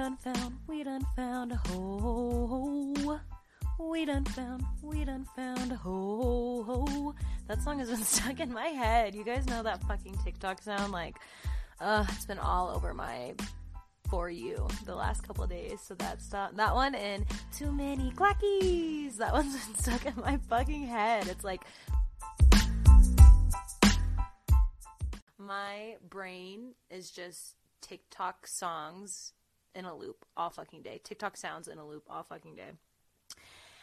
done found, we done found a hoe. We done found, we done found a hoe. That song has been stuck in my head. You guys know that fucking TikTok sound? Like, uh, it's been all over my for you the last couple days. So that's that, that one and too many clackies. That one's been stuck in my fucking head. It's like my brain is just TikTok songs in a loop all fucking day. TikTok sounds in a loop all fucking day.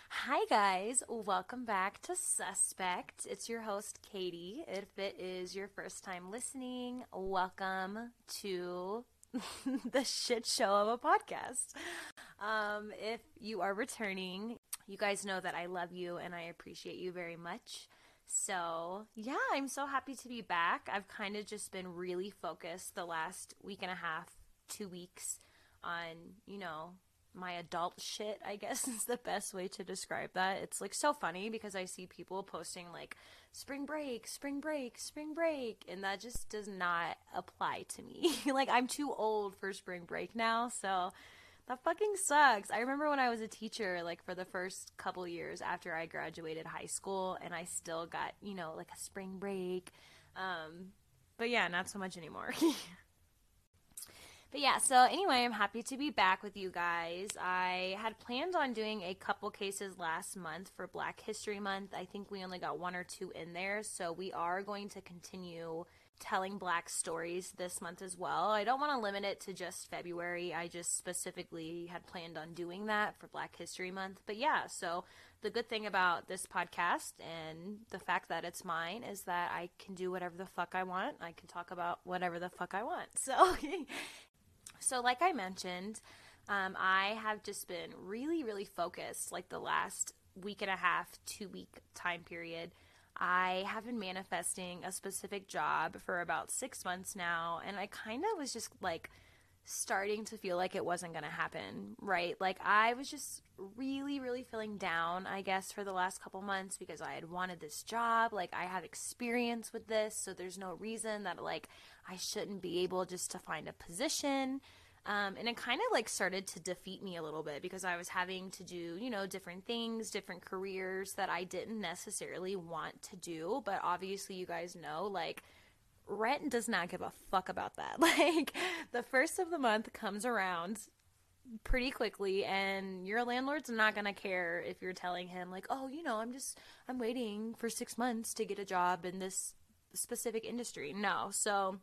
Hi, guys. Welcome back to Suspect. It's your host, Katie. If it is your first time listening, welcome to the shit show of a podcast. Um, if you are returning, you guys know that I love you and I appreciate you very much. So, yeah, I'm so happy to be back. I've kind of just been really focused the last week and a half, two weeks on, you know, my adult shit, I guess is the best way to describe that. It's like so funny because I see people posting like spring break, spring break, spring break, and that just does not apply to me. like I'm too old for spring break now, so that fucking sucks. I remember when I was a teacher, like for the first couple years after I graduated high school, and I still got, you know, like a spring break. Um, but yeah, not so much anymore. But yeah, so anyway, I'm happy to be back with you guys. I had planned on doing a couple cases last month for Black History Month. I think we only got one or two in there, so we are going to continue telling black stories this month as well. I don't want to limit it to just February. I just specifically had planned on doing that for Black History Month. But yeah, so the good thing about this podcast and the fact that it's mine is that I can do whatever the fuck I want. I can talk about whatever the fuck I want. So So, like I mentioned, um, I have just been really, really focused like the last week and a half, two week time period. I have been manifesting a specific job for about six months now, and I kind of was just like starting to feel like it wasn't going to happen, right? Like I was just really, really feeling down, I guess, for the last couple months because I had wanted this job. Like I have experience with this, so there's no reason that like I shouldn't be able just to find a position. Um, and it kind of like started to defeat me a little bit because I was having to do, you know, different things, different careers that I didn't necessarily want to do. But obviously, you guys know, like, rent does not give a fuck about that. Like, the first of the month comes around pretty quickly and your landlord's not going to care if you're telling him like oh you know i'm just i'm waiting for 6 months to get a job in this specific industry no so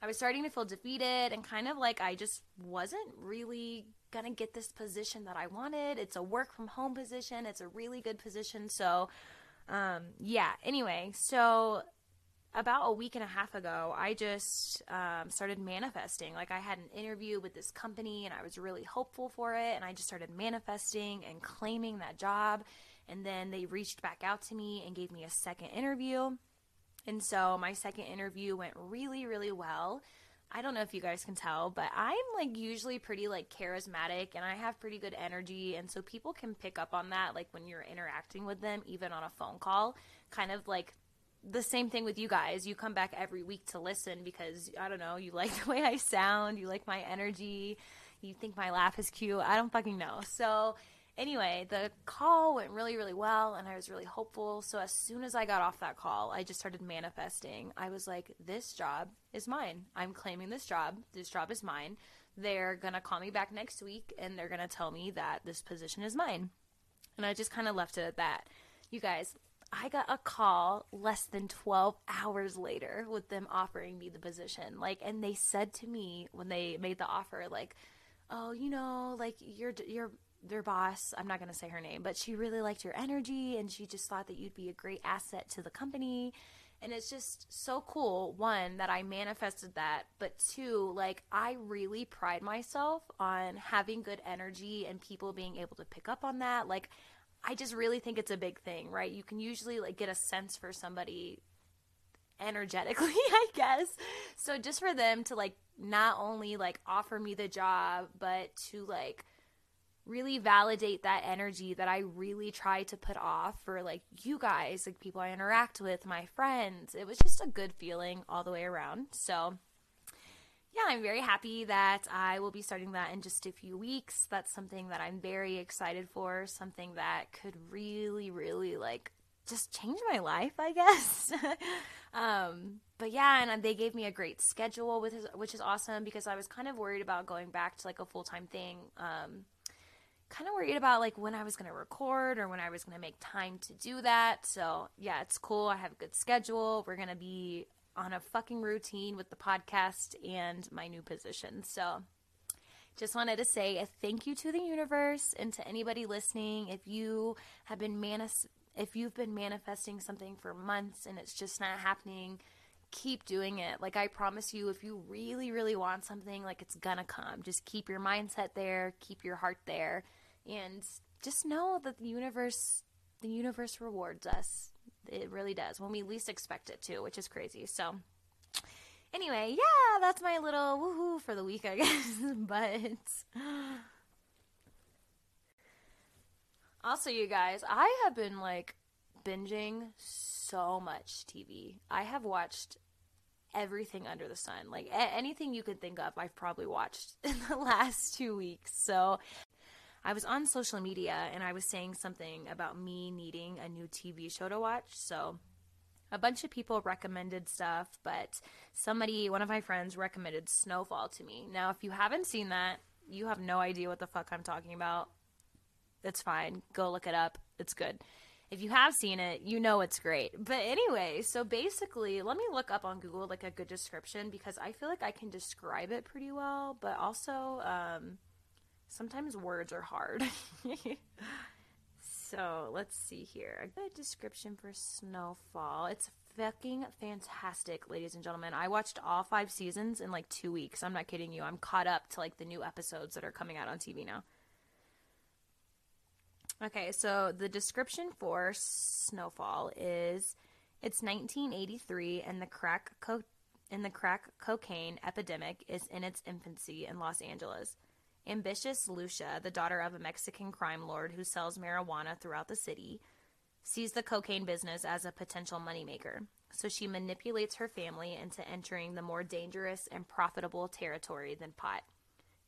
I was starting to feel defeated and kind of like I just wasn't really gonna get this position that I wanted. It's a work from home position, it's a really good position. So, um, yeah, anyway, so about a week and a half ago, I just um, started manifesting. Like, I had an interview with this company and I was really hopeful for it. And I just started manifesting and claiming that job. And then they reached back out to me and gave me a second interview. And so my second interview went really, really well. I don't know if you guys can tell, but I'm like usually pretty like charismatic and I have pretty good energy. And so people can pick up on that, like when you're interacting with them, even on a phone call, kind of like the same thing with you guys. You come back every week to listen because I don't know, you like the way I sound, you like my energy, you think my laugh is cute. I don't fucking know. So Anyway, the call went really, really well, and I was really hopeful. So as soon as I got off that call, I just started manifesting. I was like, this job is mine. I'm claiming this job. This job is mine. They're going to call me back next week, and they're going to tell me that this position is mine. And I just kind of left it at that. You guys, I got a call less than 12 hours later with them offering me the position. Like, and they said to me when they made the offer, like, oh, you know, like you're, you're, their boss, I'm not going to say her name, but she really liked your energy and she just thought that you'd be a great asset to the company. And it's just so cool, one, that I manifested that, but two, like, I really pride myself on having good energy and people being able to pick up on that. Like, I just really think it's a big thing, right? You can usually, like, get a sense for somebody energetically, I guess. So just for them to, like, not only, like, offer me the job, but to, like, really validate that energy that I really try to put off for like you guys, like people I interact with, my friends. It was just a good feeling all the way around. So, yeah, I'm very happy that I will be starting that in just a few weeks. That's something that I'm very excited for, something that could really, really like just change my life, I guess. um, but yeah, and they gave me a great schedule, with which is awesome because I was kind of worried about going back to like a full time thing. Um, kind of worried about like when I was going to record or when I was going to make time to do that. So yeah, it's cool. I have a good schedule. We're going to be on a fucking routine with the podcast and my new position. So just wanted to say a thank you to the universe and to anybody listening. If you have been manis- if you've been manifesting something for months and it's just not happening, keep doing it. Like I promise you if you really really want something, like it's gonna come. Just keep your mindset there, keep your heart there, and just know that the universe the universe rewards us. It really does when we least expect it to, which is crazy. So, anyway, yeah, that's my little woohoo for the week, I guess. but also, you guys, I have been like binging so much TV. I have watched everything under the sun. Like a- anything you could think of, I've probably watched in the last two weeks. So I was on social media and I was saying something about me needing a new TV show to watch. So a bunch of people recommended stuff, but somebody, one of my friends, recommended Snowfall to me. Now, if you haven't seen that, you have no idea what the fuck I'm talking about. It's fine. Go look it up. It's good. If you have seen it, you know it's great. But anyway, so basically, let me look up on Google like a good description because I feel like I can describe it pretty well, but also um, sometimes words are hard. so let's see here. A good description for Snowfall. It's fucking fantastic, ladies and gentlemen. I watched all five seasons in like two weeks. I'm not kidding you. I'm caught up to like the new episodes that are coming out on TV now. Okay, so the description for Snowfall is it's 1983 and the crack co- and the crack cocaine epidemic is in its infancy in Los Angeles. Ambitious Lucia, the daughter of a Mexican crime lord who sells marijuana throughout the city, sees the cocaine business as a potential moneymaker. So she manipulates her family into entering the more dangerous and profitable territory than pot.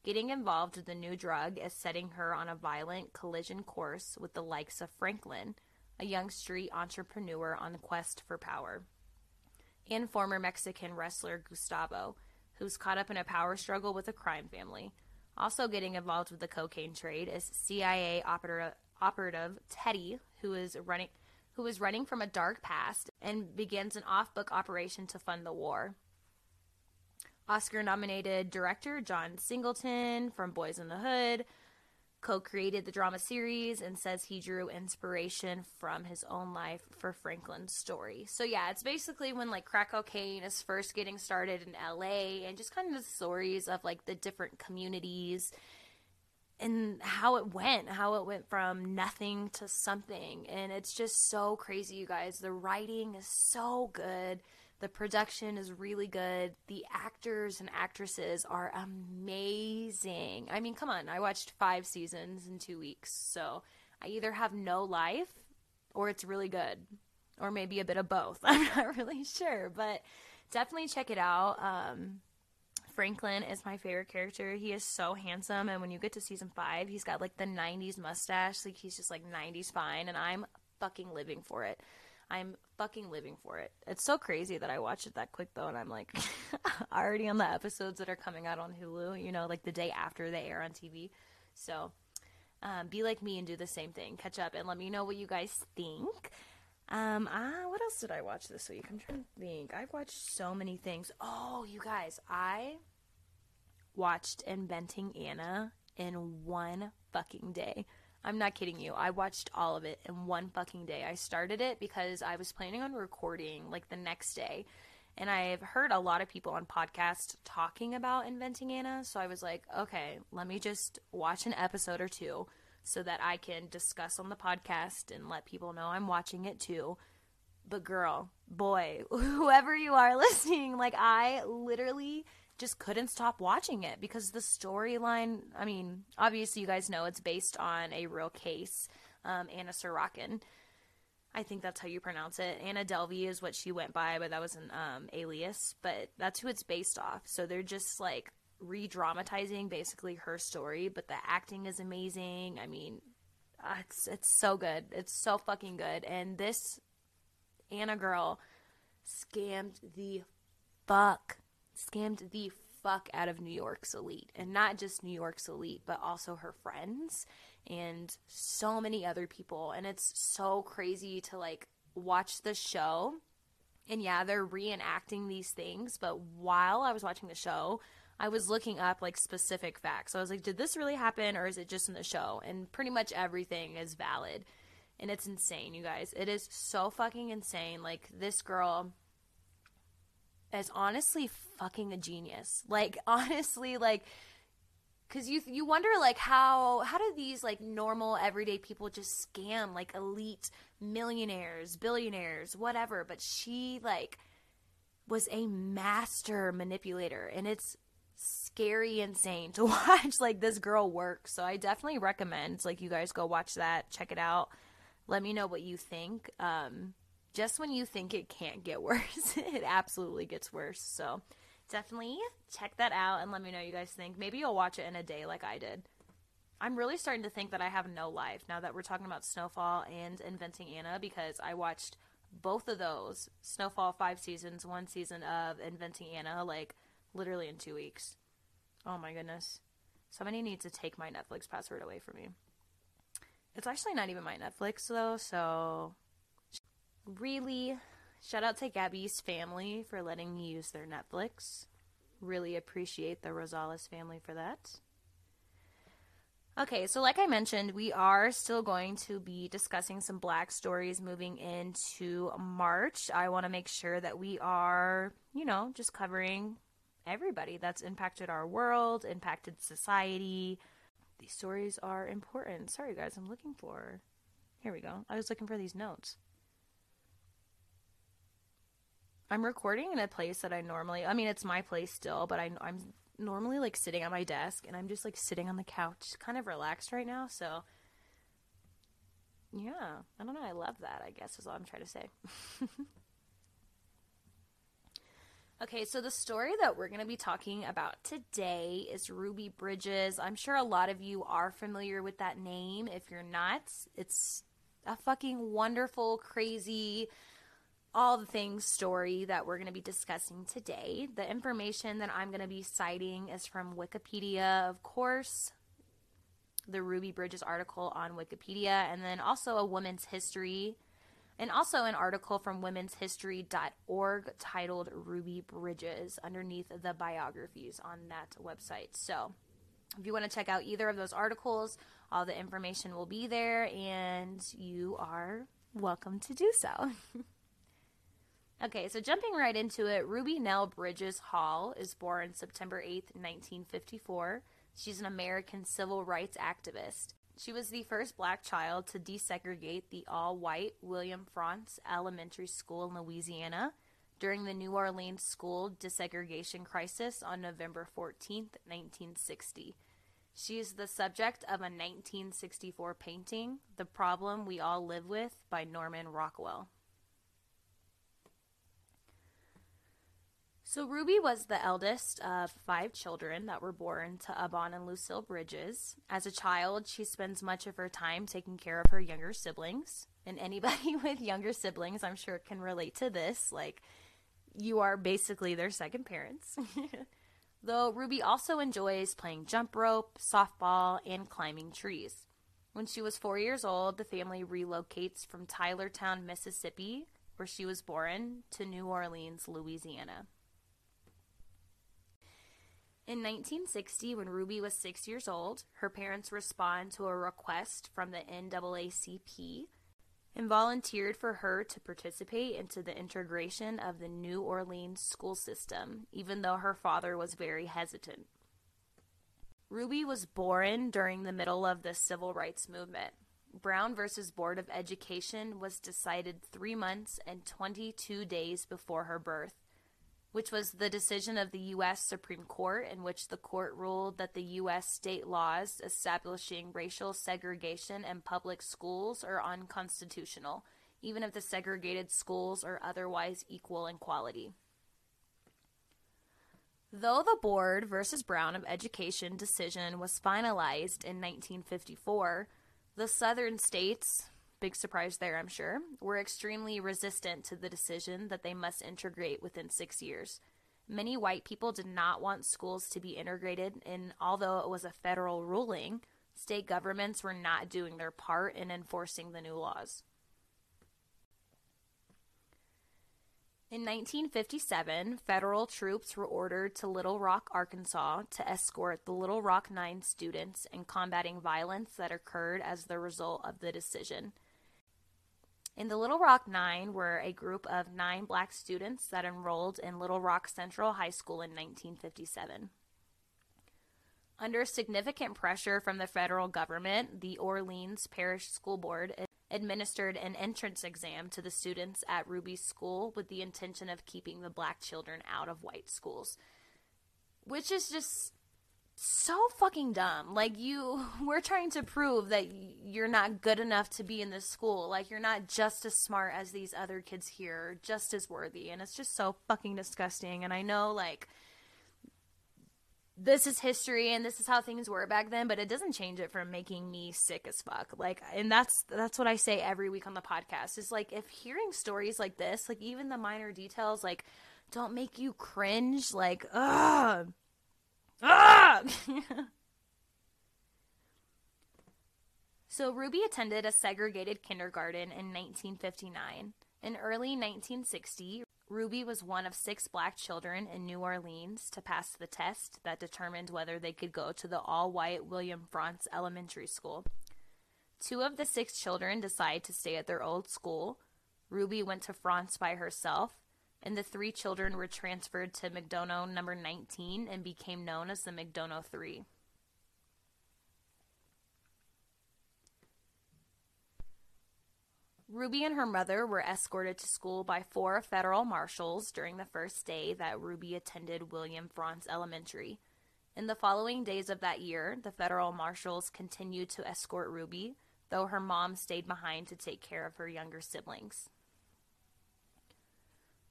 Getting involved with the new drug is setting her on a violent collision course with the likes of Franklin, a young street entrepreneur on the quest for power, and former Mexican wrestler Gustavo, who's caught up in a power struggle with a crime family. Also getting involved with the cocaine trade is CIA operative, operative Teddy, who is running who is running from a dark past and begins an off-book operation to fund the war. Oscar nominated director John Singleton from Boys in the Hood co created the drama series and says he drew inspiration from his own life for Franklin's story. So, yeah, it's basically when like crack cocaine is first getting started in LA and just kind of the stories of like the different communities and how it went, how it went from nothing to something. And it's just so crazy, you guys. The writing is so good. The production is really good. The actors and actresses are amazing. I mean, come on. I watched five seasons in two weeks. So I either have no life or it's really good. Or maybe a bit of both. I'm not really sure. But definitely check it out. Um, Franklin is my favorite character. He is so handsome. And when you get to season five, he's got like the 90s mustache. Like he's just like 90s fine. And I'm fucking living for it. I'm fucking living for it. It's so crazy that I watched it that quick though, and I'm like already on the episodes that are coming out on Hulu, you know, like the day after they air on TV. So um, be like me and do the same thing. Catch up and let me know what you guys think. Um, ah, what else did I watch this week? I'm trying to think. I've watched so many things. Oh, you guys, I watched Inventing Anna in one fucking day. I'm not kidding you. I watched all of it in one fucking day. I started it because I was planning on recording like the next day. And I've heard a lot of people on podcasts talking about Inventing Anna. So I was like, okay, let me just watch an episode or two so that I can discuss on the podcast and let people know I'm watching it too. But girl, boy, whoever you are listening, like I literally just couldn't stop watching it because the storyline. I mean, obviously, you guys know it's based on a real case, um, Anna Sorokin. I think that's how you pronounce it. Anna Delvey is what she went by, but that was an um, alias. But that's who it's based off. So they're just like re dramatizing basically her story, but the acting is amazing. I mean, uh, it's, it's so good. It's so fucking good. And this Anna girl scammed the fuck, scammed the fuck out of New York's elite. And not just New York's elite, but also her friends and so many other people. And it's so crazy to like watch the show. And yeah, they're reenacting these things, but while I was watching the show, I was looking up like specific facts. So I was like, did this really happen or is it just in the show? And pretty much everything is valid. And it's insane, you guys. It is so fucking insane. Like, this girl is honestly fucking a genius. Like, honestly, like, because you you wonder like how how do these like normal everyday people just scam like elite millionaires billionaires whatever but she like was a master manipulator and it's scary insane to watch like this girl work so i definitely recommend like you guys go watch that check it out let me know what you think um just when you think it can't get worse it absolutely gets worse so definitely check that out and let me know you guys think. Maybe you'll watch it in a day like I did. I'm really starting to think that I have no life now that we're talking about Snowfall and Inventing Anna because I watched both of those Snowfall five seasons, one season of Inventing Anna, like literally in two weeks. Oh my goodness. Somebody needs to take my Netflix password away from me. It's actually not even my Netflix though, so really Shout out to Gabby's family for letting me use their Netflix. Really appreciate the Rosales family for that. Okay, so like I mentioned, we are still going to be discussing some black stories moving into March. I want to make sure that we are, you know, just covering everybody that's impacted our world, impacted society. These stories are important. Sorry, guys, I'm looking for. Here we go. I was looking for these notes. I'm recording in a place that I normally, I mean, it's my place still, but I, I'm normally like sitting at my desk and I'm just like sitting on the couch, kind of relaxed right now. So, yeah, I don't know. I love that, I guess, is all I'm trying to say. okay, so the story that we're going to be talking about today is Ruby Bridges. I'm sure a lot of you are familiar with that name. If you're not, it's a fucking wonderful, crazy, all the things story that we're going to be discussing today. The information that I'm going to be citing is from Wikipedia, of course, the Ruby Bridges article on Wikipedia, and then also a woman's history, and also an article from womenshistory.org titled Ruby Bridges underneath the biographies on that website. So, if you want to check out either of those articles, all the information will be there, and you are welcome to do so. Okay, so jumping right into it, Ruby Nell Bridges Hall is born September 8th, 1954. She's an American civil rights activist. She was the first black child to desegregate the all white William Frantz Elementary School in Louisiana during the New Orleans school desegregation crisis on November 14th, 1960. She is the subject of a 1964 painting, The Problem We All Live With by Norman Rockwell. So Ruby was the eldest of five children that were born to Abon and Lucille Bridges. As a child, she spends much of her time taking care of her younger siblings. And anybody with younger siblings, I'm sure, can relate to this. Like, you are basically their second parents. Though Ruby also enjoys playing jump rope, softball, and climbing trees. When she was four years old, the family relocates from Tylertown, Mississippi, where she was born, to New Orleans, Louisiana. In 1960, when Ruby was six years old, her parents respond to a request from the NAACP and volunteered for her to participate into the integration of the New Orleans school system, even though her father was very hesitant. Ruby was born during the middle of the civil rights movement. Brown versus Board of Education was decided three months and 22 days before her birth which was the decision of the U.S. Supreme Court, in which the court ruled that the U.S. state laws establishing racial segregation in public schools are unconstitutional, even if the segregated schools are otherwise equal in quality. Though the Board versus Brown of Education decision was finalized in 1954, the southern states, big surprise there, I'm sure, were extremely resistant to the decision that they must integrate within six years. Many white people did not want schools to be integrated, and although it was a federal ruling, state governments were not doing their part in enforcing the new laws. In 1957, federal troops were ordered to Little Rock, Arkansas to escort the Little Rock Nine students in combating violence that occurred as the result of the decision. In the Little Rock Nine were a group of nine black students that enrolled in Little Rock Central High School in 1957. Under significant pressure from the federal government, the Orleans Parish School Board administered an entrance exam to the students at Ruby's school with the intention of keeping the black children out of white schools. Which is just so fucking dumb. Like you we're trying to prove that you're not good enough to be in this school. Like you're not just as smart as these other kids here, just as worthy. And it's just so fucking disgusting. And I know like this is history and this is how things were back then but it doesn't change it from making me sick as fuck like and that's that's what i say every week on the podcast is like if hearing stories like this like even the minor details like don't make you cringe like ugh ugh so ruby attended a segregated kindergarten in 1959 in early 1960 Ruby was one of six black children in New Orleans to pass the test that determined whether they could go to the all white William Frantz Elementary School. Two of the six children decided to stay at their old school. Ruby went to Frantz by herself, and the three children were transferred to McDonough number 19 and became known as the McDonough Three. Ruby and her mother were escorted to school by four federal marshals during the first day that Ruby attended William Frantz Elementary. In the following days of that year, the federal marshals continued to escort Ruby, though her mom stayed behind to take care of her younger siblings.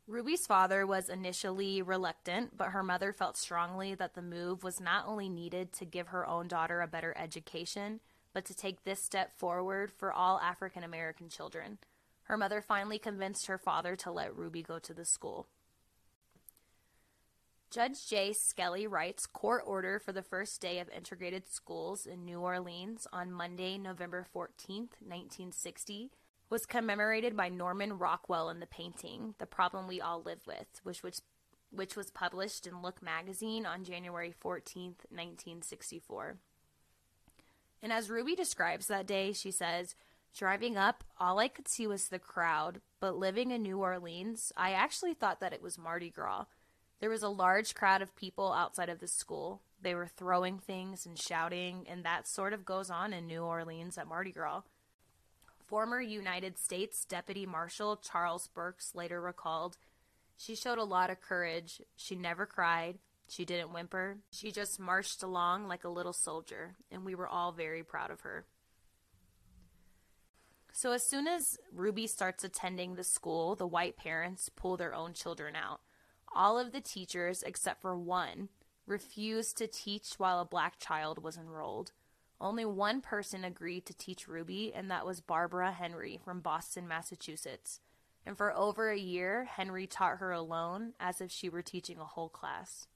Ruby's father was initially reluctant, but her mother felt strongly that the move was not only needed to give her own daughter a better education, but to take this step forward for all African American children. Her mother finally convinced her father to let Ruby go to the school. Judge J. Skelly Wright's court order for the first day of integrated schools in New Orleans on Monday, November 14, 1960, was commemorated by Norman Rockwell in the painting The Problem We All Live With, which was, which was published in Look magazine on January 14, 1964. And as Ruby describes that day, she says, Driving up, all I could see was the crowd, but living in New Orleans, I actually thought that it was Mardi Gras. There was a large crowd of people outside of the school. They were throwing things and shouting, and that sort of goes on in New Orleans at Mardi Gras. Former United States Deputy Marshal Charles Burks later recalled, She showed a lot of courage. She never cried. She didn't whimper. She just marched along like a little soldier, and we were all very proud of her. So, as soon as Ruby starts attending the school, the white parents pull their own children out. All of the teachers, except for one, refused to teach while a black child was enrolled. Only one person agreed to teach Ruby, and that was Barbara Henry from Boston, Massachusetts. And for over a year, Henry taught her alone as if she were teaching a whole class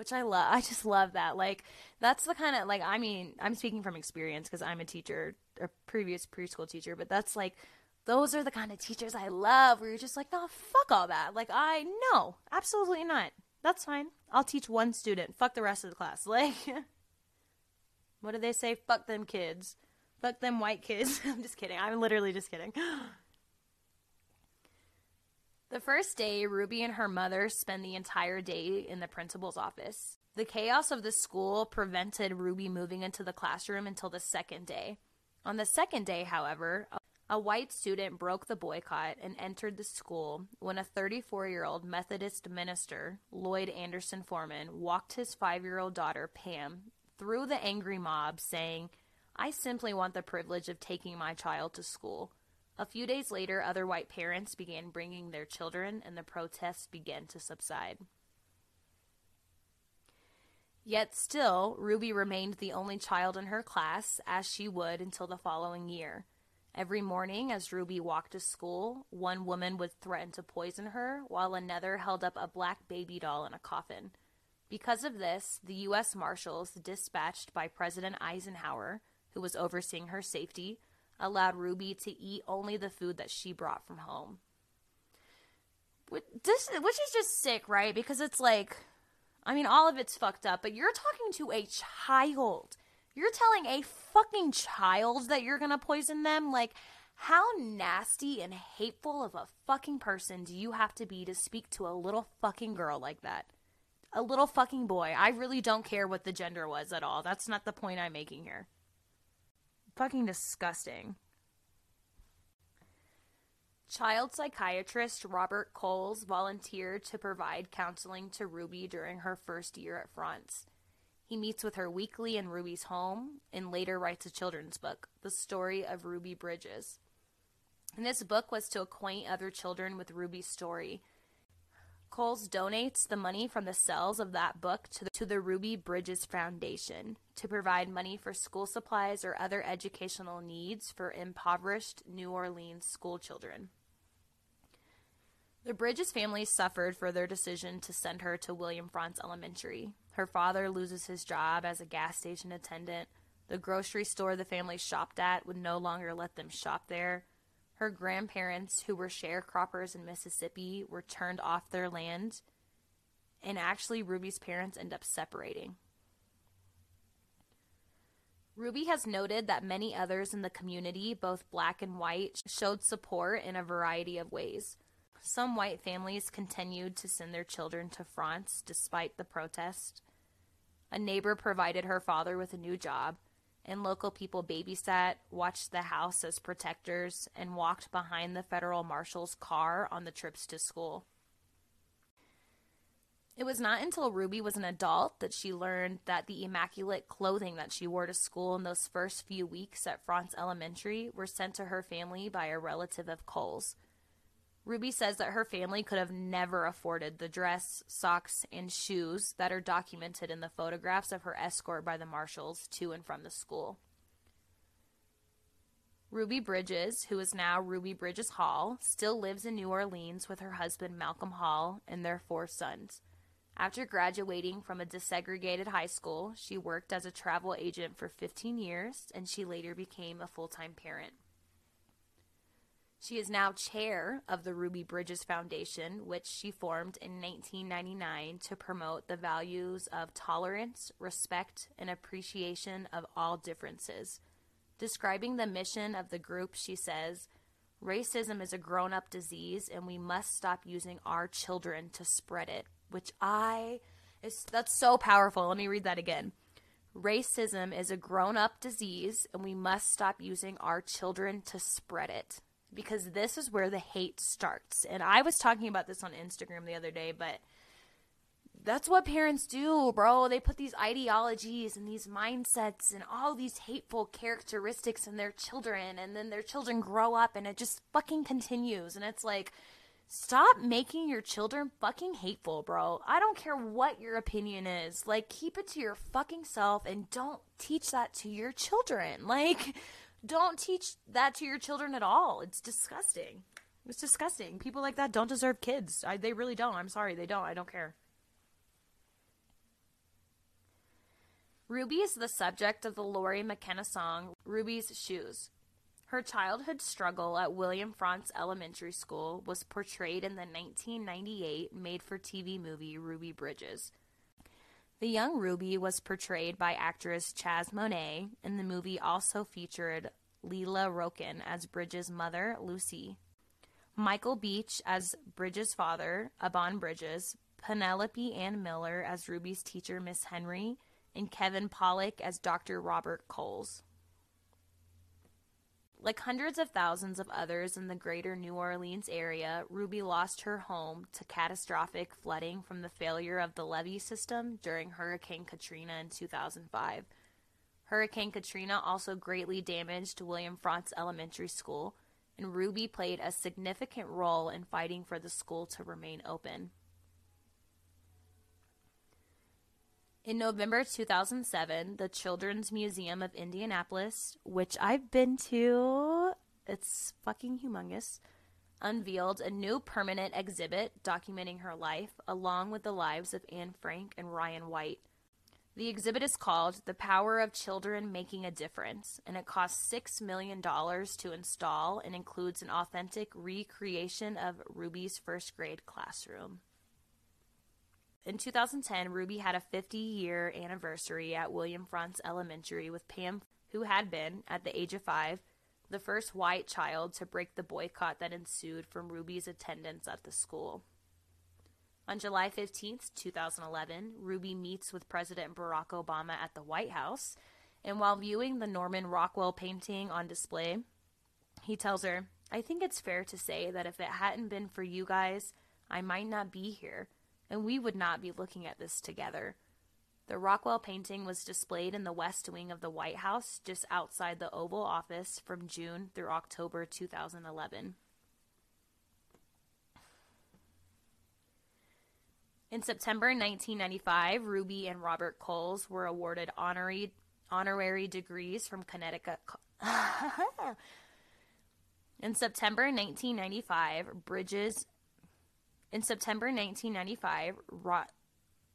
which I love. I just love that. Like that's the kind of like I mean, I'm speaking from experience because I'm a teacher, a previous preschool teacher, but that's like those are the kind of teachers I love where you're just like, "No, fuck all that." Like I no, absolutely not. That's fine. I'll teach one student. Fuck the rest of the class. Like What do they say? Fuck them kids. Fuck them white kids. I'm just kidding. I'm literally just kidding. The first day, Ruby and her mother spend the entire day in the principal's office. The chaos of the school prevented Ruby moving into the classroom until the second day. On the second day, however, a white student broke the boycott and entered the school when a 34 year old Methodist minister, Lloyd Anderson Foreman, walked his five year old daughter, Pam, through the angry mob, saying, I simply want the privilege of taking my child to school. A few days later, other white parents began bringing their children, and the protests began to subside. Yet still, Ruby remained the only child in her class, as she would until the following year. Every morning, as Ruby walked to school, one woman would threaten to poison her, while another held up a black baby doll in a coffin. Because of this, the U.S. Marshals, dispatched by President Eisenhower, who was overseeing her safety, allowed Ruby to eat only the food that she brought from home. Which is just sick, right? Because it's like, I mean, all of it's fucked up, but you're talking to a child. You're telling a fucking child that you're gonna poison them? Like, how nasty and hateful of a fucking person do you have to be to speak to a little fucking girl like that? A little fucking boy. I really don't care what the gender was at all. That's not the point I'm making here. Fucking disgusting. Child psychiatrist Robert Coles volunteered to provide counseling to Ruby during her first year at Frantz. He meets with her weekly in Ruby's home and later writes a children's book, The Story of Ruby Bridges. And this book was to acquaint other children with Ruby's story. Coles donates the money from the sales of that book to the, to the Ruby Bridges Foundation to provide money for school supplies or other educational needs for impoverished New Orleans school children. The Bridges family suffered for their decision to send her to William Frantz Elementary. Her father loses his job as a gas station attendant. The grocery store the family shopped at would no longer let them shop there. Her grandparents, who were sharecroppers in Mississippi, were turned off their land. And actually, Ruby's parents end up separating. Ruby has noted that many others in the community, both black and white, showed support in a variety of ways. Some white families continued to send their children to Frantz despite the protest. A neighbor provided her father with a new job, and local people babysat, watched the house as protectors, and walked behind the federal marshal's car on the trips to school. It was not until Ruby was an adult that she learned that the immaculate clothing that she wore to school in those first few weeks at Frantz Elementary were sent to her family by a relative of Coles. Ruby says that her family could have never afforded the dress, socks, and shoes that are documented in the photographs of her escort by the marshals to and from the school. Ruby Bridges, who is now Ruby Bridges Hall, still lives in New Orleans with her husband Malcolm Hall and their four sons. After graduating from a desegregated high school, she worked as a travel agent for 15 years and she later became a full time parent. She is now chair of the Ruby Bridges Foundation, which she formed in 1999 to promote the values of tolerance, respect, and appreciation of all differences. Describing the mission of the group, she says, Racism is a grown up disease, and we must stop using our children to spread it. Which I is that's so powerful. Let me read that again. Racism is a grown up disease, and we must stop using our children to spread it because this is where the hate starts. And I was talking about this on Instagram the other day, but that's what parents do, bro. They put these ideologies and these mindsets and all these hateful characteristics in their children, and then their children grow up and it just fucking continues. And it's like, stop making your children fucking hateful, bro. I don't care what your opinion is. Like, keep it to your fucking self and don't teach that to your children. Like, don't teach that to your children at all. It's disgusting. It's disgusting. People like that don't deserve kids. I, they really don't. I'm sorry. They don't. I don't care. Ruby is the subject of the Lori McKenna song Ruby's Shoes. Her childhood struggle at William Frantz Elementary School was portrayed in the 1998 made for TV movie Ruby Bridges. The young Ruby was portrayed by actress Chaz Monet, and the movie also featured Lela Roken as Bridges' mother, Lucy, Michael Beach as Bridges' father, Abon Bridges, Penelope Ann Miller as Ruby's teacher, Miss Henry, and Kevin Pollak as Dr. Robert Coles. Like hundreds of thousands of others in the greater New Orleans area, Ruby lost her home to catastrophic flooding from the failure of the levee system during Hurricane Katrina in 2005. Hurricane Katrina also greatly damaged William Frantz Elementary School, and Ruby played a significant role in fighting for the school to remain open. In November 2007, the Children's Museum of Indianapolis, which I've been to, it's fucking humongous, unveiled a new permanent exhibit documenting her life, along with the lives of Anne Frank and Ryan White. The exhibit is called The Power of Children Making a Difference, and it costs $6 million to install and includes an authentic recreation of Ruby's first grade classroom. In 2010, Ruby had a 50 year anniversary at William Frantz Elementary with Pam, who had been, at the age of five, the first white child to break the boycott that ensued from Ruby's attendance at the school. On July 15, 2011, Ruby meets with President Barack Obama at the White House, and while viewing the Norman Rockwell painting on display, he tells her, I think it's fair to say that if it hadn't been for you guys, I might not be here and we would not be looking at this together. The Rockwell painting was displayed in the West Wing of the White House, just outside the Oval Office, from June through October 2011. In September 1995, Ruby and Robert Coles were awarded honorary, honorary degrees from Connecticut. in September 1995, Bridges in September 1995, Ro-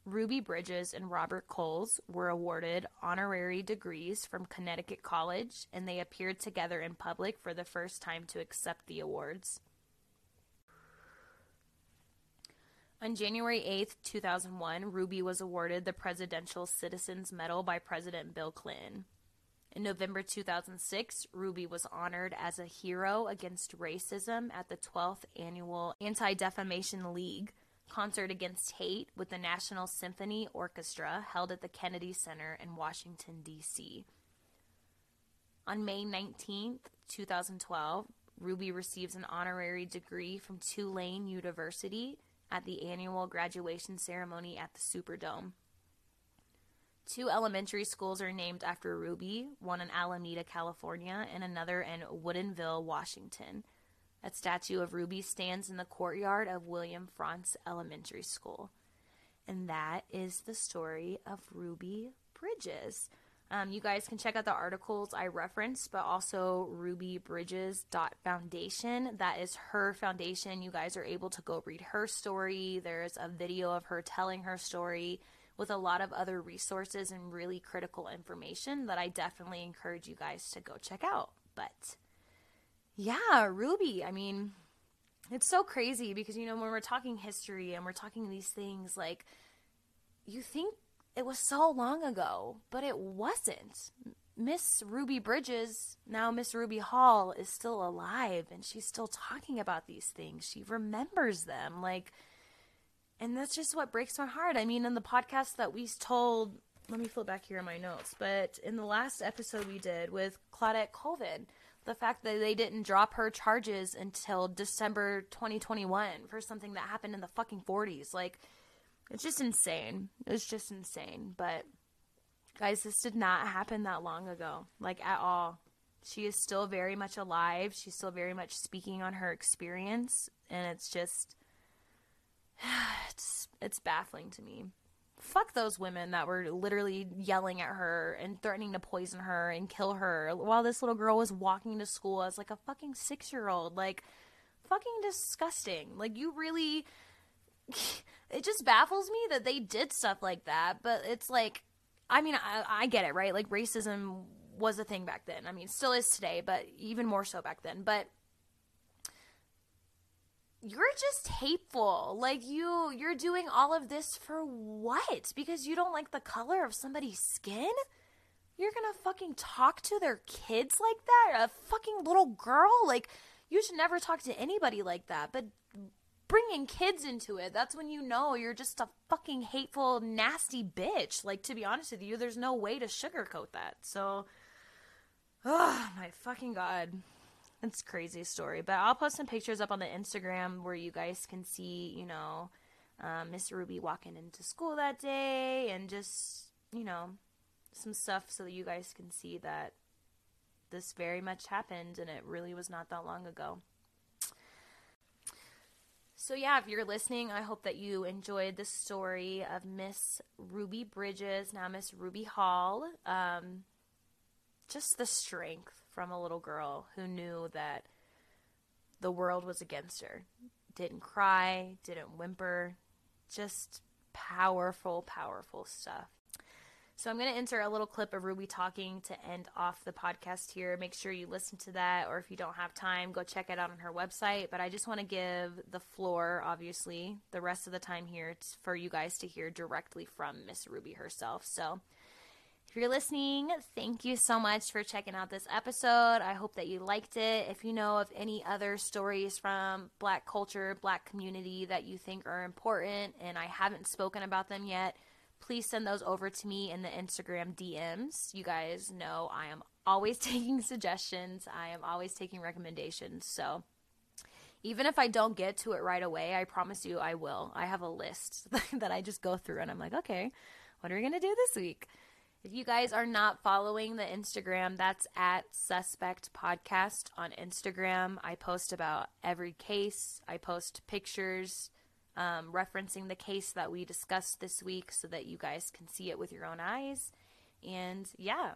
Ruby Bridges and Robert Coles were awarded honorary degrees from Connecticut College, and they appeared together in public for the first time to accept the awards. On January 8, 2001, Ruby was awarded the Presidential Citizens Medal by President Bill Clinton. In November 2006, Ruby was honored as a hero against racism at the 12th annual Anti Defamation League concert against hate with the National Symphony Orchestra held at the Kennedy Center in Washington, D.C. On May 19, 2012, Ruby receives an honorary degree from Tulane University at the annual graduation ceremony at the Superdome. Two elementary schools are named after Ruby, one in Alameda, California, and another in Woodinville, Washington. A statue of Ruby stands in the courtyard of William Frantz Elementary School. And that is the story of Ruby Bridges. Um, you guys can check out the articles I referenced, but also rubybridges.foundation. That is her foundation. You guys are able to go read her story. There's a video of her telling her story with a lot of other resources and really critical information that I definitely encourage you guys to go check out. But yeah, Ruby, I mean, it's so crazy because, you know, when we're talking history and we're talking these things, like, you think it was so long ago, but it wasn't. Miss Ruby Bridges, now Miss Ruby Hall, is still alive and she's still talking about these things. She remembers them. Like, and that's just what breaks my heart. I mean, in the podcast that we told, let me flip back here in my notes, but in the last episode we did with Claudette Colvin, the fact that they didn't drop her charges until December 2021 for something that happened in the fucking 40s. Like, it's just insane. It's just insane. But, guys, this did not happen that long ago, like, at all. She is still very much alive. She's still very much speaking on her experience. And it's just it's it's baffling to me. Fuck those women that were literally yelling at her and threatening to poison her and kill her while this little girl was walking to school as like a fucking 6-year-old. Like fucking disgusting. Like you really it just baffles me that they did stuff like that, but it's like I mean, I, I get it, right? Like racism was a thing back then. I mean, still is today, but even more so back then. But you're just hateful. Like you you're doing all of this for what? Because you don't like the color of somebody's skin? You're going to fucking talk to their kids like that? A fucking little girl? Like you should never talk to anybody like that. But bringing kids into it, that's when you know you're just a fucking hateful, nasty bitch. Like to be honest with you, there's no way to sugarcoat that. So Oh my fucking god. It's crazy story. But I'll post some pictures up on the Instagram where you guys can see, you know, um, Miss Ruby walking into school that day and just, you know, some stuff so that you guys can see that this very much happened and it really was not that long ago. So, yeah, if you're listening, I hope that you enjoyed the story of Miss Ruby Bridges, now Miss Ruby Hall. Um, just the strength from a little girl who knew that the world was against her. Didn't cry, didn't whimper, just powerful, powerful stuff. So I'm going to insert a little clip of Ruby talking to end off the podcast here. Make sure you listen to that, or if you don't have time, go check it out on her website. But I just want to give the floor, obviously, the rest of the time here for you guys to hear directly from Miss Ruby herself. So if you're listening, thank you so much for checking out this episode. I hope that you liked it. If you know of any other stories from Black culture, Black community that you think are important and I haven't spoken about them yet, please send those over to me in the Instagram DMs. You guys know I am always taking suggestions, I am always taking recommendations. So even if I don't get to it right away, I promise you I will. I have a list that I just go through and I'm like, okay, what are we going to do this week? If you guys are not following the Instagram, that's at Suspect Podcast on Instagram. I post about every case, I post pictures um, referencing the case that we discussed this week so that you guys can see it with your own eyes. And yeah,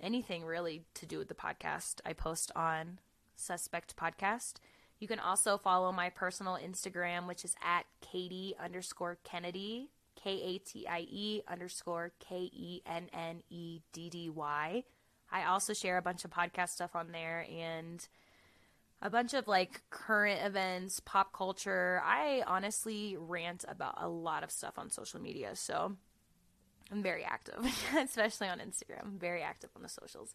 anything really to do with the podcast, I post on Suspect Podcast. You can also follow my personal Instagram, which is at Katie underscore Kennedy, K A T I E underscore K E N N E D D Y. I also share a bunch of podcast stuff on there and a bunch of like current events, pop culture. I honestly rant about a lot of stuff on social media, so I'm very active, especially on Instagram. I'm very active on the socials.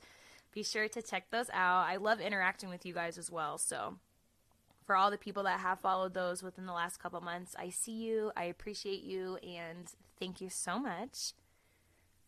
Be sure to check those out. I love interacting with you guys as well. So, for all the people that have followed those within the last couple months, I see you, I appreciate you, and thank you so much.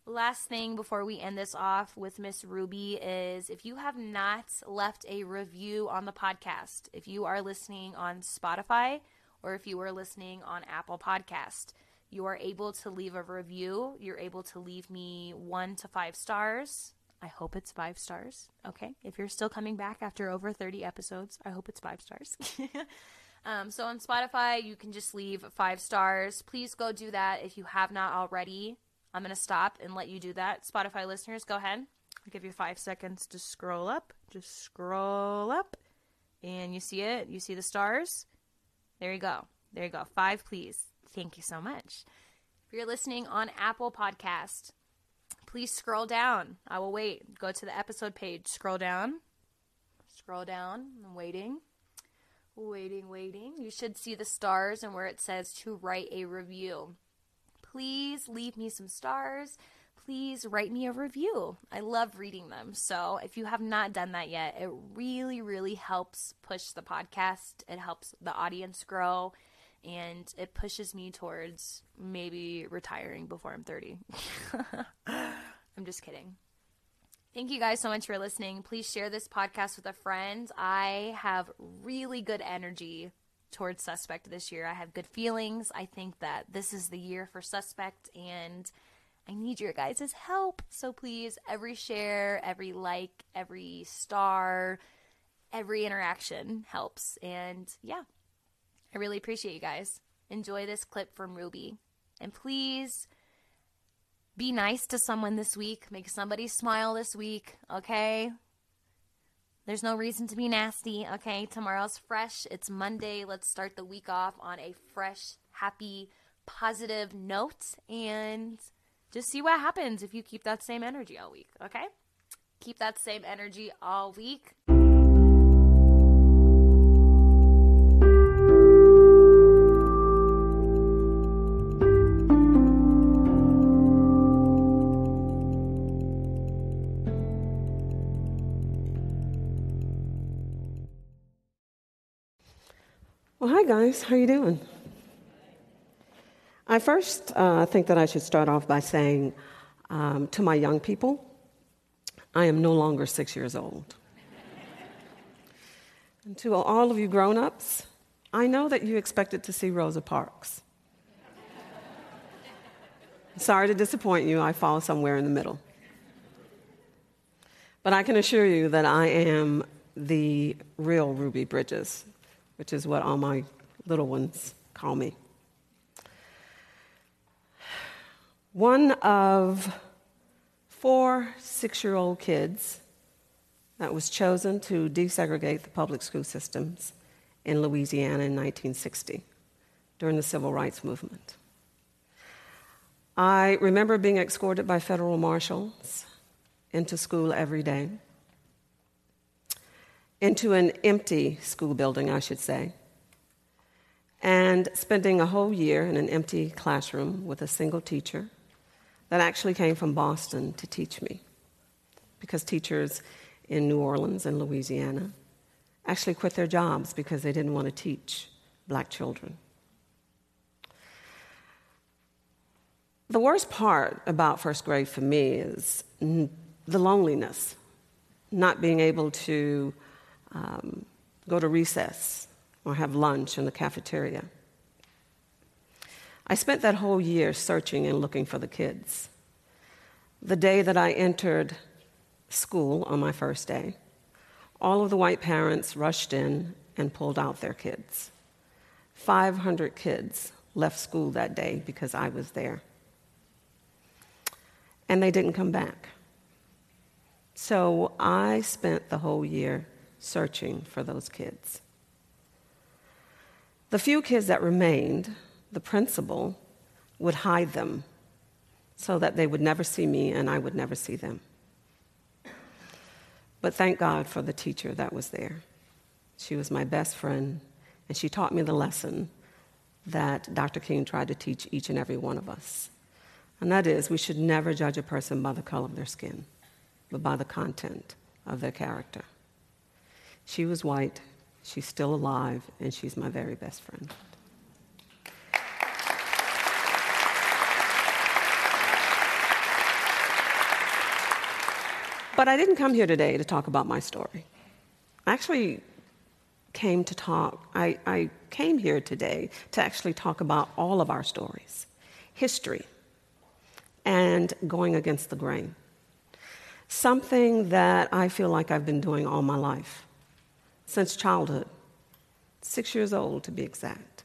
Last thing before we end this off with Miss Ruby is if you have not left a review on the podcast, if you are listening on Spotify or if you are listening on Apple Podcast, you are able to leave a review. You're able to leave me one to five stars. I hope it's five stars. Okay. If you're still coming back after over 30 episodes, I hope it's five stars. um, so on Spotify, you can just leave five stars. Please go do that if you have not already. I'm going to stop and let you do that. Spotify listeners, go ahead. I'll give you five seconds to scroll up. Just scroll up. And you see it? You see the stars? There you go. There you go. Five, please. Thank you so much. If you're listening on Apple Podcast, please scroll down. I will wait. Go to the episode page. Scroll down. Scroll down. I'm waiting. Waiting, waiting. You should see the stars and where it says to write a review please leave me some stars. Please write me a review. I love reading them. So if you have not done that yet, it really, really helps push the podcast. It helps the audience grow and it pushes me towards maybe retiring before I'm 30. I'm just kidding. Thank you guys so much for listening. Please share this podcast with a friend. I have really good energy towards Suspect this year. I have good feelings. I think that this is the year for Suspect, and I need your guys' help. So please, every share, every like, every star, every interaction helps. And yeah, I really appreciate you guys. Enjoy this clip from Ruby. And please be nice to someone this week. Make somebody smile this week, okay? There's no reason to be nasty, okay? Tomorrow's fresh. It's Monday. Let's start the week off on a fresh, happy, positive note and just see what happens if you keep that same energy all week, okay? Keep that same energy all week. Guys, how you doing? I first uh, think that I should start off by saying um, to my young people, I am no longer six years old. and to all of you grown-ups, I know that you expected to see Rosa Parks. Sorry to disappoint you, I fall somewhere in the middle. But I can assure you that I am the real Ruby Bridges, which is what all my little ones call me. One of four six year old kids that was chosen to desegregate the public school systems in Louisiana in 1960 during the civil rights movement. I remember being escorted by federal marshals into school every day, into an empty school building, I should say, and spending a whole year in an empty classroom with a single teacher that actually came from Boston to teach me. Because teachers in New Orleans and Louisiana actually quit their jobs because they didn't want to teach black children. The worst part about first grade for me is the loneliness, not being able to um, go to recess or have lunch in the cafeteria. I spent that whole year searching and looking for the kids. The day that I entered school on my first day, all of the white parents rushed in and pulled out their kids. 500 kids left school that day because I was there. And they didn't come back. So I spent the whole year searching for those kids. The few kids that remained, the principal would hide them so that they would never see me and I would never see them. But thank God for the teacher that was there. She was my best friend, and she taught me the lesson that Dr. King tried to teach each and every one of us. And that is, we should never judge a person by the color of their skin, but by the content of their character. She was white, she's still alive, and she's my very best friend. But I didn't come here today to talk about my story. I actually came to talk, I, I came here today to actually talk about all of our stories, history, and going against the grain. Something that I feel like I've been doing all my life, since childhood, six years old to be exact.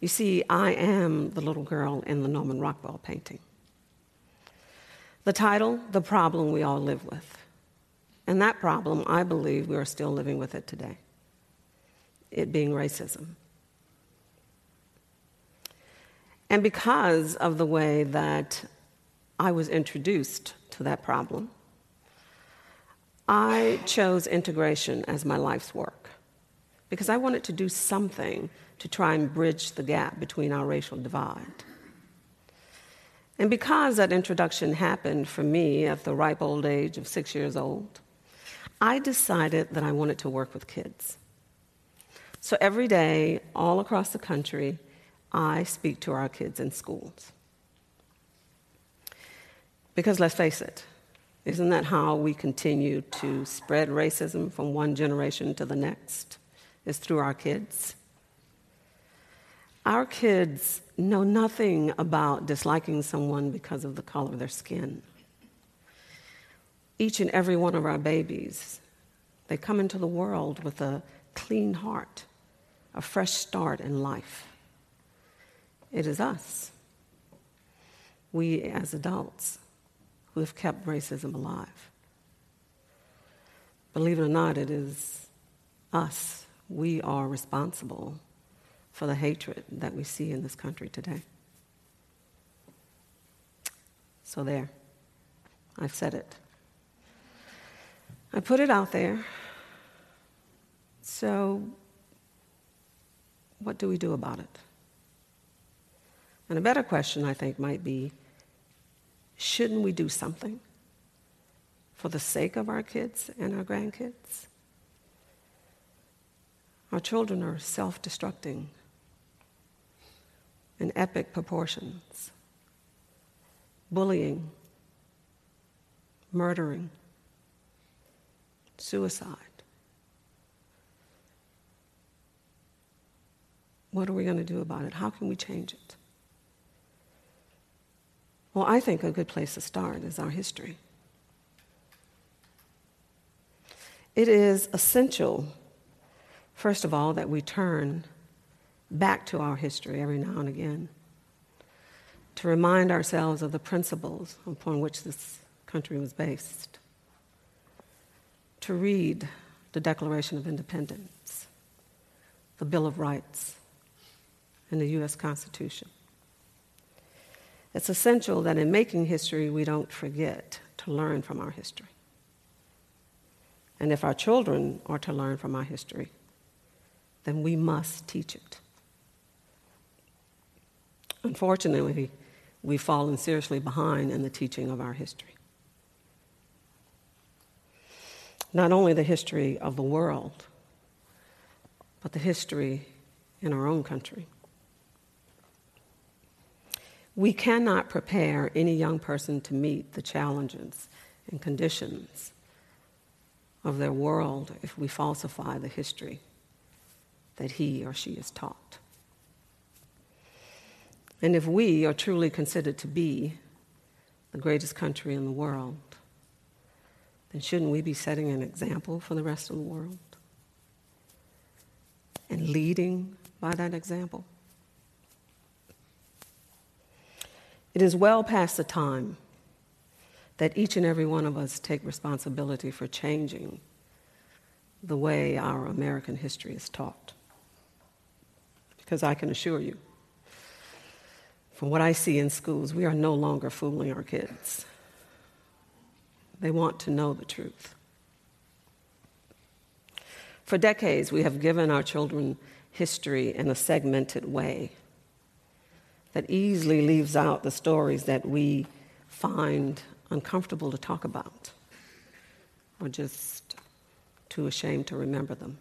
You see, I am the little girl in the Norman Rockwell painting. The title, The Problem We All Live With. And that problem, I believe, we are still living with it today it being racism. And because of the way that I was introduced to that problem, I chose integration as my life's work because I wanted to do something to try and bridge the gap between our racial divide. And because that introduction happened for me at the ripe old age of six years old, I decided that I wanted to work with kids. So every day, all across the country, I speak to our kids in schools. Because let's face it, isn't that how we continue to spread racism from one generation to the next? Is through our kids. Our kids know nothing about disliking someone because of the color of their skin. Each and every one of our babies, they come into the world with a clean heart, a fresh start in life. It is us, we as adults, who have kept racism alive. Believe it or not, it is us. We are responsible for the hatred that we see in this country today. So, there, I've said it. I put it out there. So, what do we do about it? And a better question, I think, might be shouldn't we do something for the sake of our kids and our grandkids? Our children are self destructing in epic proportions bullying, murdering, suicide. What are we going to do about it? How can we change it? Well, I think a good place to start is our history. It is essential, first of all, that we turn back to our history every now and again to remind ourselves of the principles upon which this country was based, to read the Declaration of Independence, the Bill of Rights, and the U.S. Constitution. It's essential that in making history, we don't forget to learn from our history. And if our children are to learn from our history, then we must teach it. Unfortunately, we've fallen seriously behind in the teaching of our history. Not only the history of the world, but the history in our own country. We cannot prepare any young person to meet the challenges and conditions of their world if we falsify the history that he or she is taught. And if we are truly considered to be the greatest country in the world, then shouldn't we be setting an example for the rest of the world? And leading by that example? It is well past the time that each and every one of us take responsibility for changing the way our American history is taught. Because I can assure you, from what I see in schools, we are no longer fooling our kids. They want to know the truth. For decades, we have given our children history in a segmented way that easily leaves out the stories that we find uncomfortable to talk about or just too ashamed to remember them.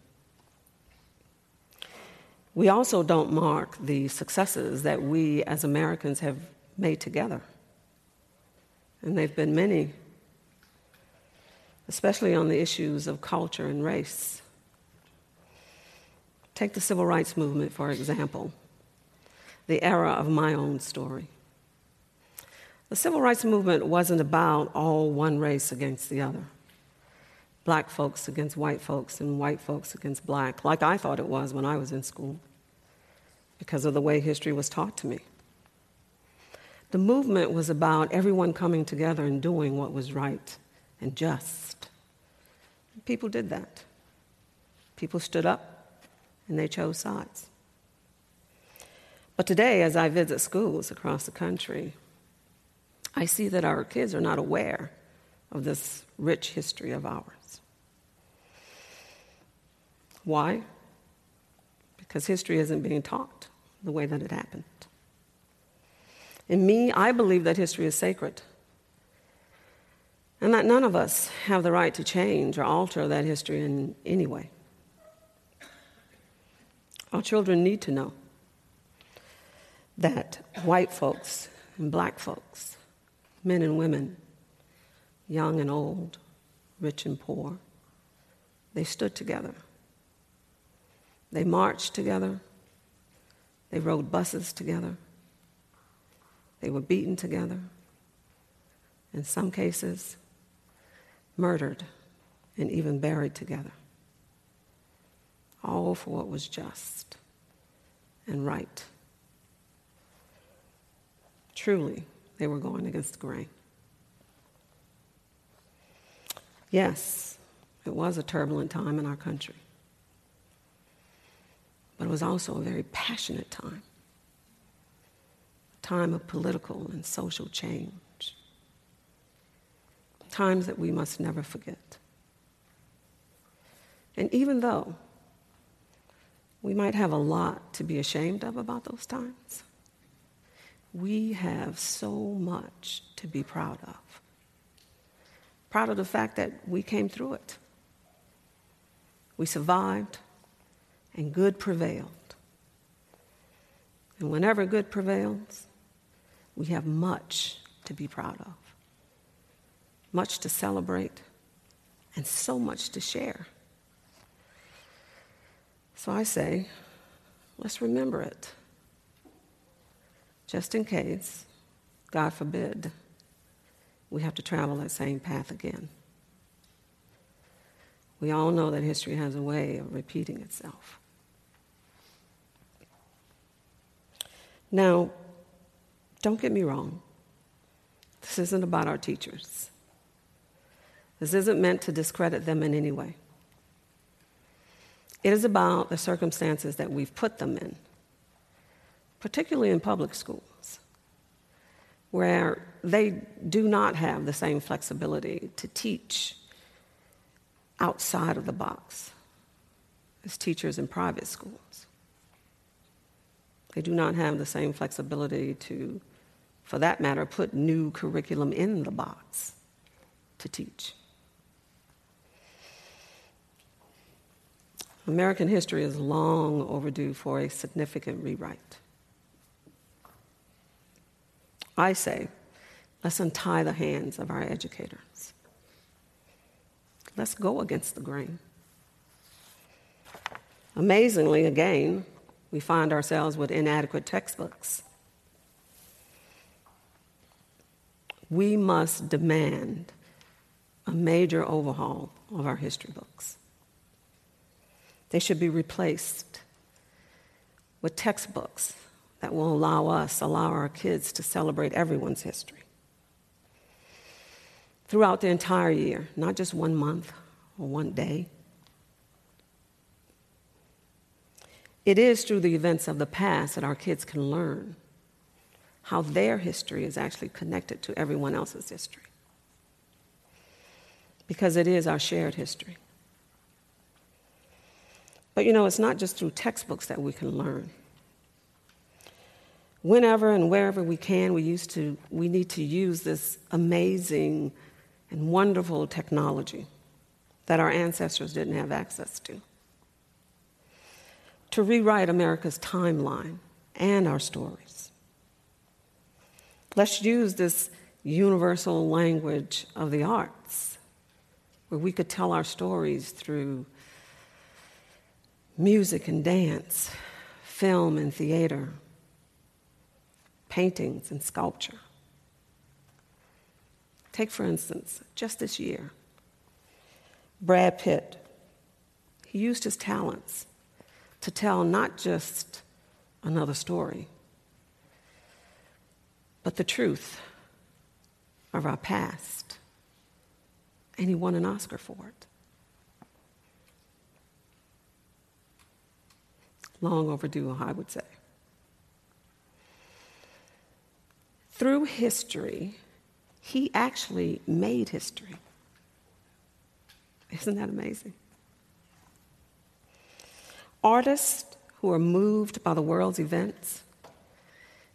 We also don't mark the successes that we as Americans have made together. And they've been many, especially on the issues of culture and race. Take the civil rights movement, for example the era of my own story. The civil rights movement wasn't about all one race against the other black folks against white folks and white folks against black, like I thought it was when I was in school, because of the way history was taught to me. The movement was about everyone coming together and doing what was right and just. People did that. People stood up and they chose sides. But today, as I visit schools across the country, I see that our kids are not aware of this rich history of ours. Why? Because history isn't being taught the way that it happened. In me, I believe that history is sacred and that none of us have the right to change or alter that history in any way. Our children need to know that white folks and black folks, men and women, young and old, rich and poor, they stood together. They marched together. They rode buses together. They were beaten together. In some cases, murdered and even buried together. All for what was just and right. Truly, they were going against the grain. Yes, it was a turbulent time in our country, but it was also a very passionate time time of political and social change, times that we must never forget. And even though we might have a lot to be ashamed of about those times, we have so much to be proud of. Proud of the fact that we came through it. We survived, and good prevailed. And whenever good prevails, we have much to be proud of, much to celebrate, and so much to share. So I say, let's remember it just in case, God forbid, we have to travel that same path again. We all know that history has a way of repeating itself. Now, don't get me wrong. This isn't about our teachers. This isn't meant to discredit them in any way. It is about the circumstances that we've put them in, particularly in public schools, where they do not have the same flexibility to teach outside of the box as teachers in private schools. They do not have the same flexibility to, for that matter, put new curriculum in the box to teach. American history is long overdue for a significant rewrite. I say, let's untie the hands of our educators. Let's go against the grain. Amazingly, again, we find ourselves with inadequate textbooks. We must demand a major overhaul of our history books. They should be replaced with textbooks that will allow us, allow our kids to celebrate everyone's history throughout the entire year, not just one month or one day. It is through the events of the past that our kids can learn how their history is actually connected to everyone else's history. Because it is our shared history. But you know, it's not just through textbooks that we can learn. Whenever and wherever we can, we, used to, we need to use this amazing and wonderful technology that our ancestors didn't have access to. To rewrite America's timeline and our stories. Let's use this universal language of the arts, where we could tell our stories through music and dance, film and theater, paintings and sculpture. Take, for instance, just this year, Brad Pitt. He used his talents to tell not just another story, but the truth of our past. And he won an Oscar for it. Long overdue, I would say. Through history, he actually made history. Isn't that amazing? Artists who are moved by the world's events,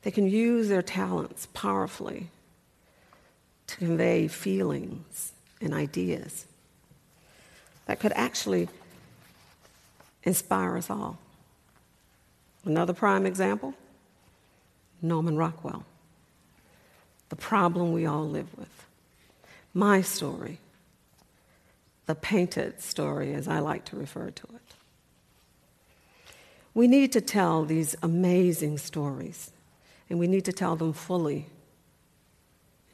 they can use their talents powerfully to convey feelings and ideas that could actually inspire us all. Another prime example Norman Rockwell, the problem we all live with. My story, the painted story, as I like to refer to it. We need to tell these amazing stories, and we need to tell them fully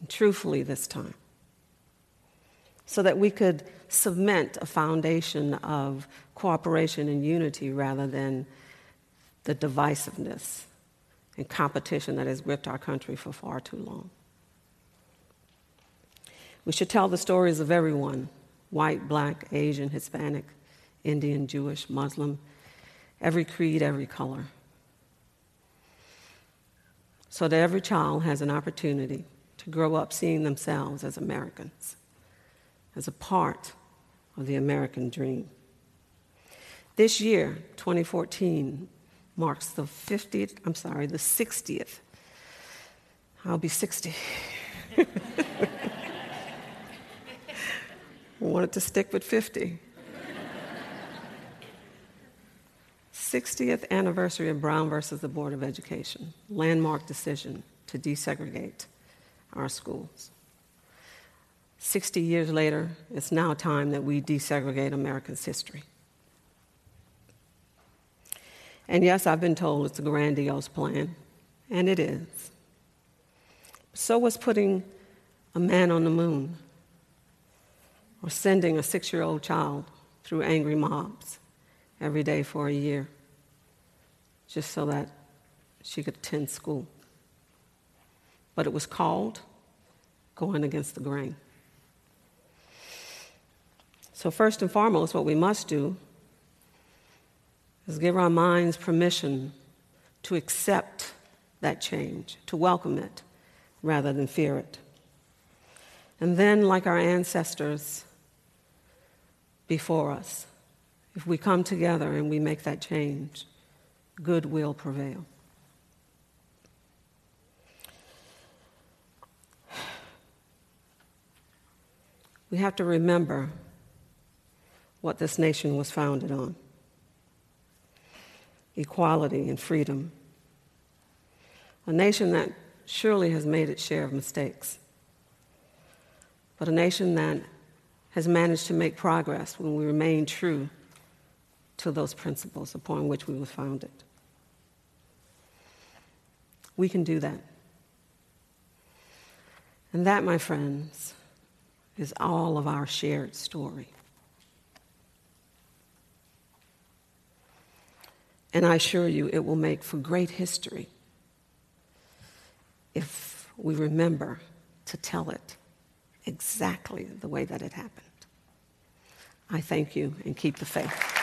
and truthfully this time so that we could cement a foundation of cooperation and unity rather than the divisiveness and competition that has gripped our country for far too long. We should tell the stories of everyone white, black, Asian, Hispanic, Indian, Jewish, Muslim, every creed, every color. So that every child has an opportunity to grow up seeing themselves as Americans, as a part of the American dream. This year, 2014, marks the 50th, I'm sorry, the 60th. I'll be 60. Wanted to stick with 50. 60th anniversary of Brown versus the Board of Education, landmark decision to desegregate our schools. 60 years later, it's now time that we desegregate America's history. And yes, I've been told it's a grandiose plan, and it is. So was putting a man on the moon or sending a six year old child through angry mobs every day for a year, just so that she could attend school. But it was called going against the grain. So, first and foremost, what we must do is give our minds permission to accept that change, to welcome it rather than fear it. And then, like our ancestors before us, if we come together and we make that change, good will prevail. We have to remember what this nation was founded on equality and freedom. A nation that surely has made its share of mistakes, but a nation that has managed to make progress when we remain true to those principles upon which we were founded. We can do that. And that, my friends, is all of our shared story. And I assure you, it will make for great history if we remember to tell it exactly the way that it happened. I thank you and keep the faith.